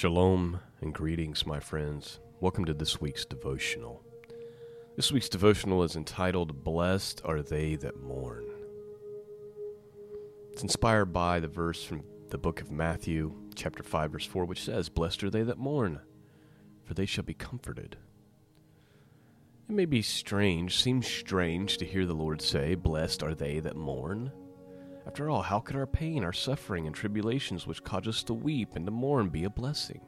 Shalom and greetings, my friends. Welcome to this week's devotional. This week's devotional is entitled Blessed Are They That Mourn. It's inspired by the verse from the book of Matthew, chapter 5, verse 4, which says, Blessed are they that mourn, for they shall be comforted. It may be strange, seems strange to hear the Lord say, Blessed are they that mourn. After all, how could our pain, our suffering, and tribulations which cause us to weep and to mourn be a blessing?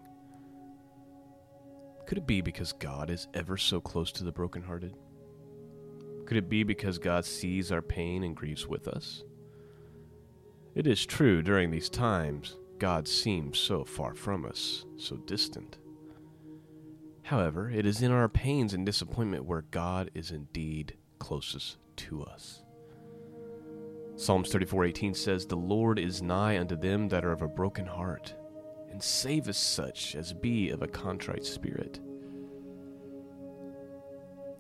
Could it be because God is ever so close to the brokenhearted? Could it be because God sees our pain and grieves with us? It is true, during these times, God seems so far from us, so distant. However, it is in our pains and disappointment where God is indeed closest to us. Psalms 34:18 says, "The Lord is nigh unto them that are of a broken heart, and saveth such as be of a contrite spirit."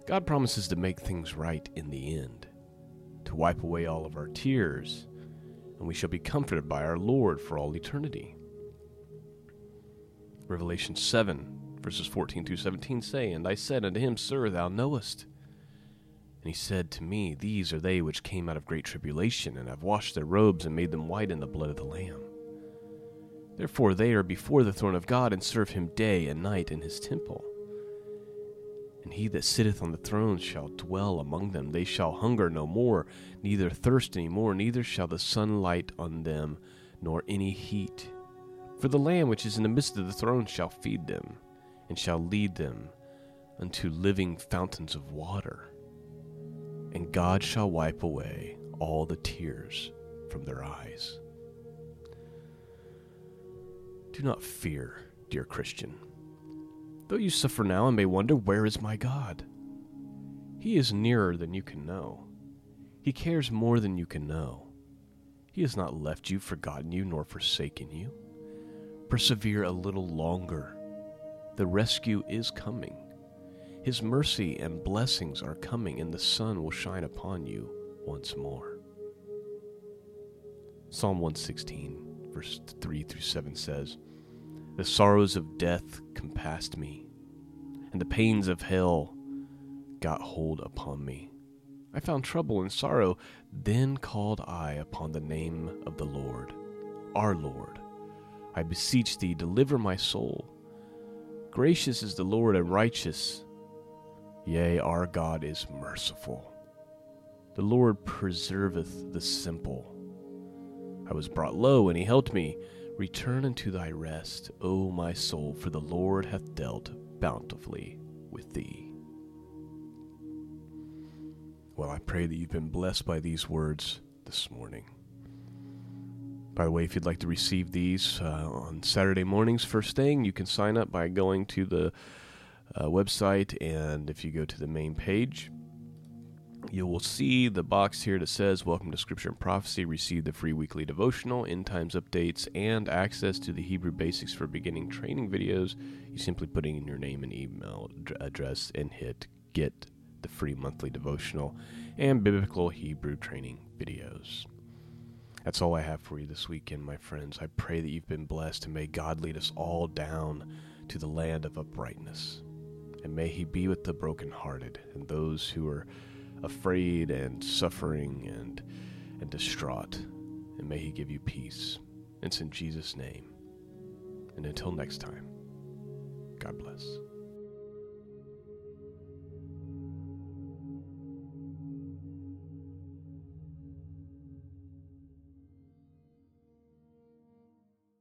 God promises to make things right in the end, to wipe away all of our tears, and we shall be comforted by our Lord for all eternity. Revelation 7, verses 14 through 17 say, And I said unto him, Sir, thou knowest and he said to me, These are they which came out of great tribulation, and have washed their robes and made them white in the blood of the Lamb. Therefore they are before the throne of God, and serve him day and night in his temple. And he that sitteth on the throne shall dwell among them. They shall hunger no more, neither thirst any more, neither shall the sun light on them, nor any heat. For the Lamb which is in the midst of the throne shall feed them, and shall lead them unto living fountains of water and God shall wipe away all the tears from their eyes. Do not fear, dear Christian. Though you suffer now and may wonder, Where is my God? He is nearer than you can know. He cares more than you can know. He has not left you, forgotten you, nor forsaken you. Persevere a little longer. The rescue is coming. His mercy and blessings are coming, and the sun will shine upon you once more. Psalm 116, verse 3 through 7 says, The sorrows of death compassed me, and the pains of hell got hold upon me. I found trouble and sorrow. Then called I upon the name of the Lord, our Lord. I beseech thee, deliver my soul. Gracious is the Lord and righteous. Yea, our God is merciful. The Lord preserveth the simple. I was brought low, and he helped me. Return unto thy rest, O my soul, for the Lord hath dealt bountifully with thee. Well, I pray that you've been blessed by these words this morning. By the way, if you'd like to receive these uh, on Saturday mornings first thing, you can sign up by going to the uh, website, and if you go to the main page, you will see the box here that says Welcome to Scripture and Prophecy. Receive the free weekly devotional, end times updates, and access to the Hebrew Basics for Beginning training videos. You simply put in your name and email address and hit Get the free monthly devotional and biblical Hebrew training videos. That's all I have for you this weekend, my friends. I pray that you've been blessed and may God lead us all down to the land of uprightness and may he be with the brokenhearted and those who are afraid and suffering and and distraught. And may he give you peace. It's in jesus name. And until next time god bless